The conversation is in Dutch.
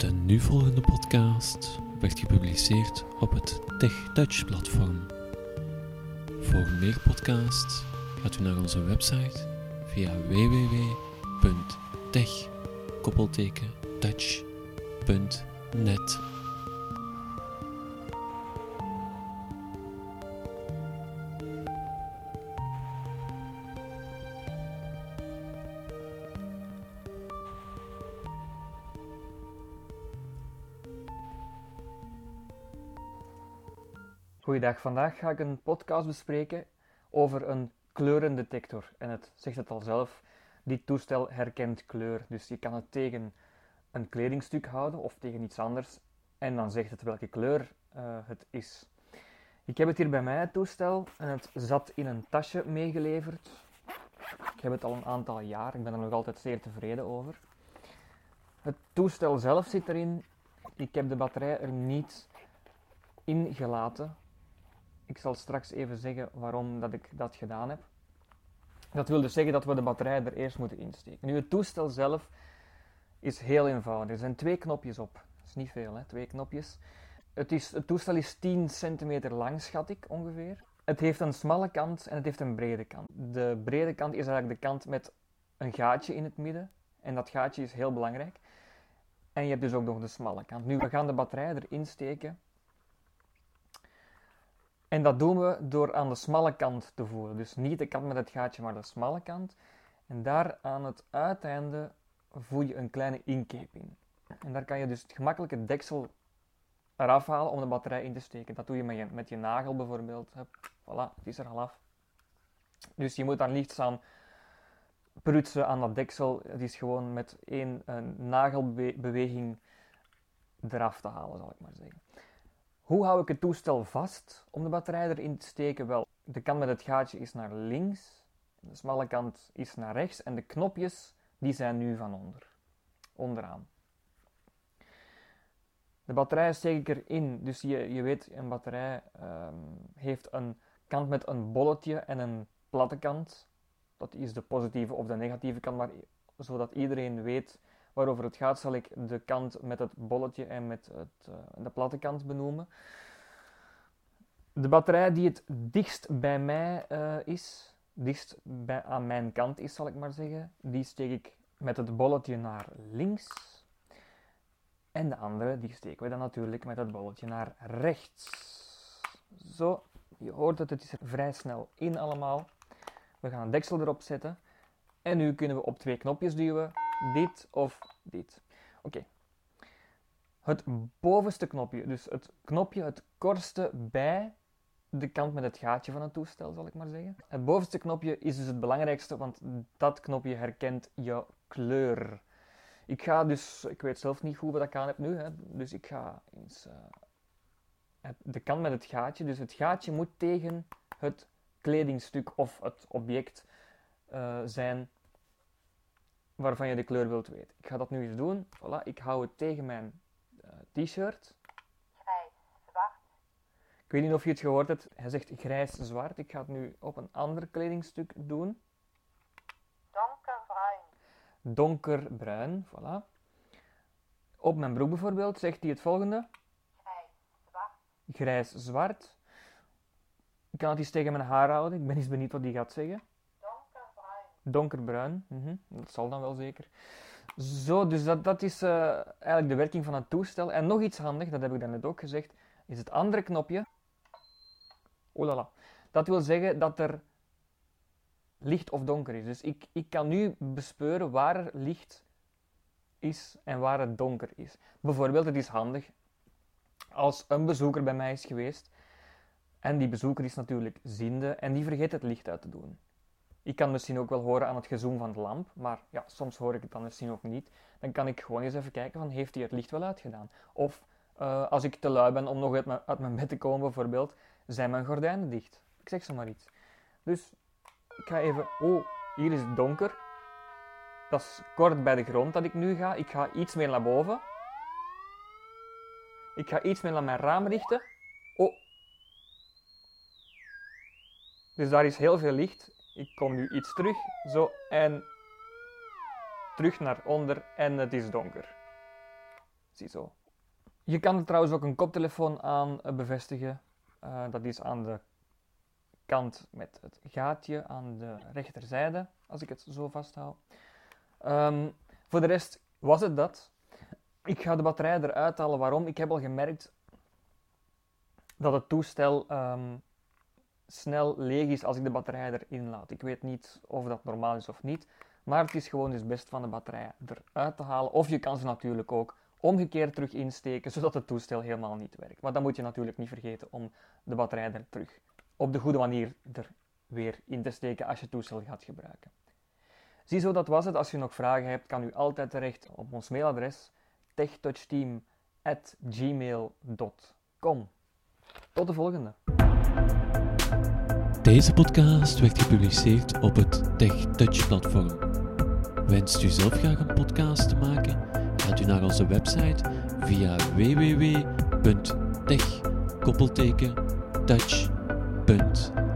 De nu volgende podcast werd gepubliceerd op het TechTouch platform. Voor meer podcasts gaat u naar onze website via www.tech-touch.net. Goeiedag, vandaag ga ik een podcast bespreken over een kleurendetector. En het zegt het al zelf, dit toestel herkent kleur. Dus je kan het tegen een kledingstuk houden of tegen iets anders en dan zegt het welke kleur eh, het is. Ik heb het hier bij mij, het toestel, en het zat in een tasje meegeleverd. Ik heb het al een aantal jaar, ik ben er nog altijd zeer tevreden over. Het toestel zelf zit erin. Ik heb de batterij er niet in gelaten. Ik zal straks even zeggen waarom dat ik dat gedaan heb. Dat wil dus zeggen dat we de batterij er eerst moeten insteken. Nu, het toestel zelf is heel eenvoudig. Er zijn twee knopjes op. Dat is niet veel, hè? twee knopjes. Het, is, het toestel is 10 centimeter lang, schat ik ongeveer. Het heeft een smalle kant en het heeft een brede kant. De brede kant is eigenlijk de kant met een gaatje in het midden. En dat gaatje is heel belangrijk. En je hebt dus ook nog de smalle kant. Nu, we gaan de batterij erin steken. En dat doen we door aan de smalle kant te voeren. Dus niet de kant met het gaatje, maar de smalle kant. En daar aan het uiteinde voer je een kleine inkeping. En daar kan je dus het gemakkelijke deksel eraf halen om de batterij in te steken. Dat doe je met je, met je nagel bijvoorbeeld. Voilà, het is er al af. Dus je moet daar niets aan prutsen aan dat deksel. Het is gewoon met één nagelbeweging eraf te halen, zal ik maar zeggen. Hoe hou ik het toestel vast om de batterij erin te steken? Wel, de kant met het gaatje is naar links, de smalle kant is naar rechts en de knopjes die zijn nu van onder, onderaan. De batterij steek ik erin, dus je, je weet, een batterij um, heeft een kant met een bolletje en een platte kant. Dat is de positieve of de negatieve kant, maar zodat iedereen weet waarover het gaat, zal ik de kant met het bolletje en met het, uh, de platte kant benoemen. De batterij die het dichtst bij mij uh, is, dichtst bij, aan mijn kant is, zal ik maar zeggen, die steek ik met het bolletje naar links. En de andere, die steken we dan natuurlijk met het bolletje naar rechts. Zo, je hoort het, het is er vrij snel in allemaal. We gaan een deksel erop zetten. En nu kunnen we op twee knopjes duwen dit of dit. Oké. Het bovenste knopje, dus het knopje het kortste bij de kant met het gaatje van het toestel, zal ik maar zeggen. Het bovenste knopje is dus het belangrijkste, want dat knopje herkent jouw kleur. Ik ga dus, ik weet zelf niet hoe we dat aan heb nu, hè, dus ik ga eens uh, de kant met het gaatje. Dus het gaatje moet tegen het kledingstuk of het object uh, zijn waarvan je de kleur wilt weten. Ik ga dat nu eens doen. Voilà, ik hou het tegen mijn uh, t-shirt. Grijs, zwart. Ik weet niet of je het gehoord hebt. Hij zegt grijs-zwart. Ik ga het nu op een ander kledingstuk doen. Donkerbruin. Donkerbruin, voilà. Op mijn broek bijvoorbeeld zegt hij het volgende. Grijs-zwart. Grijs-zwart. Ik kan het eens tegen mijn haar houden. Ik ben eens benieuwd wat hij gaat zeggen. Donkerbruin, mm dat zal dan wel zeker. Zo, dus dat, dat is uh, eigenlijk de werking van het toestel. En nog iets handig, dat heb ik net ook gezegd, is het andere knopje. Oelala. Dat wil zeggen dat er licht of donker is. Dus ik, ik kan nu bespeuren waar er licht is en waar het donker is. Bijvoorbeeld, het is handig als een bezoeker bij mij is geweest. En die bezoeker is natuurlijk ziende en die vergeet het licht uit te doen. Ik kan misschien ook wel horen aan het gezoem van de lamp, maar ja, soms hoor ik het dan misschien ook niet. Dan kan ik gewoon eens even kijken van, heeft hij het licht wel uitgedaan? Of uh, als ik te lui ben om nog uit uit mijn bed te komen bijvoorbeeld, zijn mijn gordijnen dicht? Ik zeg zo maar iets. Dus ik ga even... Oh, hier is het donker. Dat is kort bij de grond dat ik nu ga. Ik ga iets meer naar boven. Ik ga iets meer naar mijn raam richten. Oh. Dus daar is heel veel licht. Ik kom nu iets terug, zo, en terug naar onder en het is donker. Ziezo. Je kan er trouwens ook een koptelefoon aan eh, bevestigen. Eh, dat is aan de kant met het gaatje aan de rechterzijde, als ik het zo vasthoud. Ehm, voor de rest was het dat. Ik ga de batterij eruit halen. Waarom? Ik heb al gemerkt dat het toestel ehm, snel leeg is als ik de batterij erin laat. Ik weet niet of dat normaal is of niet. Maar het is gewoon dus best van de batterij eruit te halen. Of je kan ze natuurlijk ook omgekeerd terug insteken, zodat het toestel helemaal niet werkt. Maar dan moet je natuurlijk niet vergeten om de batterij er terug op de goede manier er weer in te steken als je het toestel gaat gebruiken. Ziezo, dat was het. Als je nog vragen hebt, kan u altijd terecht op ons mailadres techtouchteam.gmail.com Tot de volgende. Deze podcast werd gepubliceerd op het TechTouch-platform. Wenst u zelf graag een podcast te maken? Gaat u naar onze website via www.tech-touch.com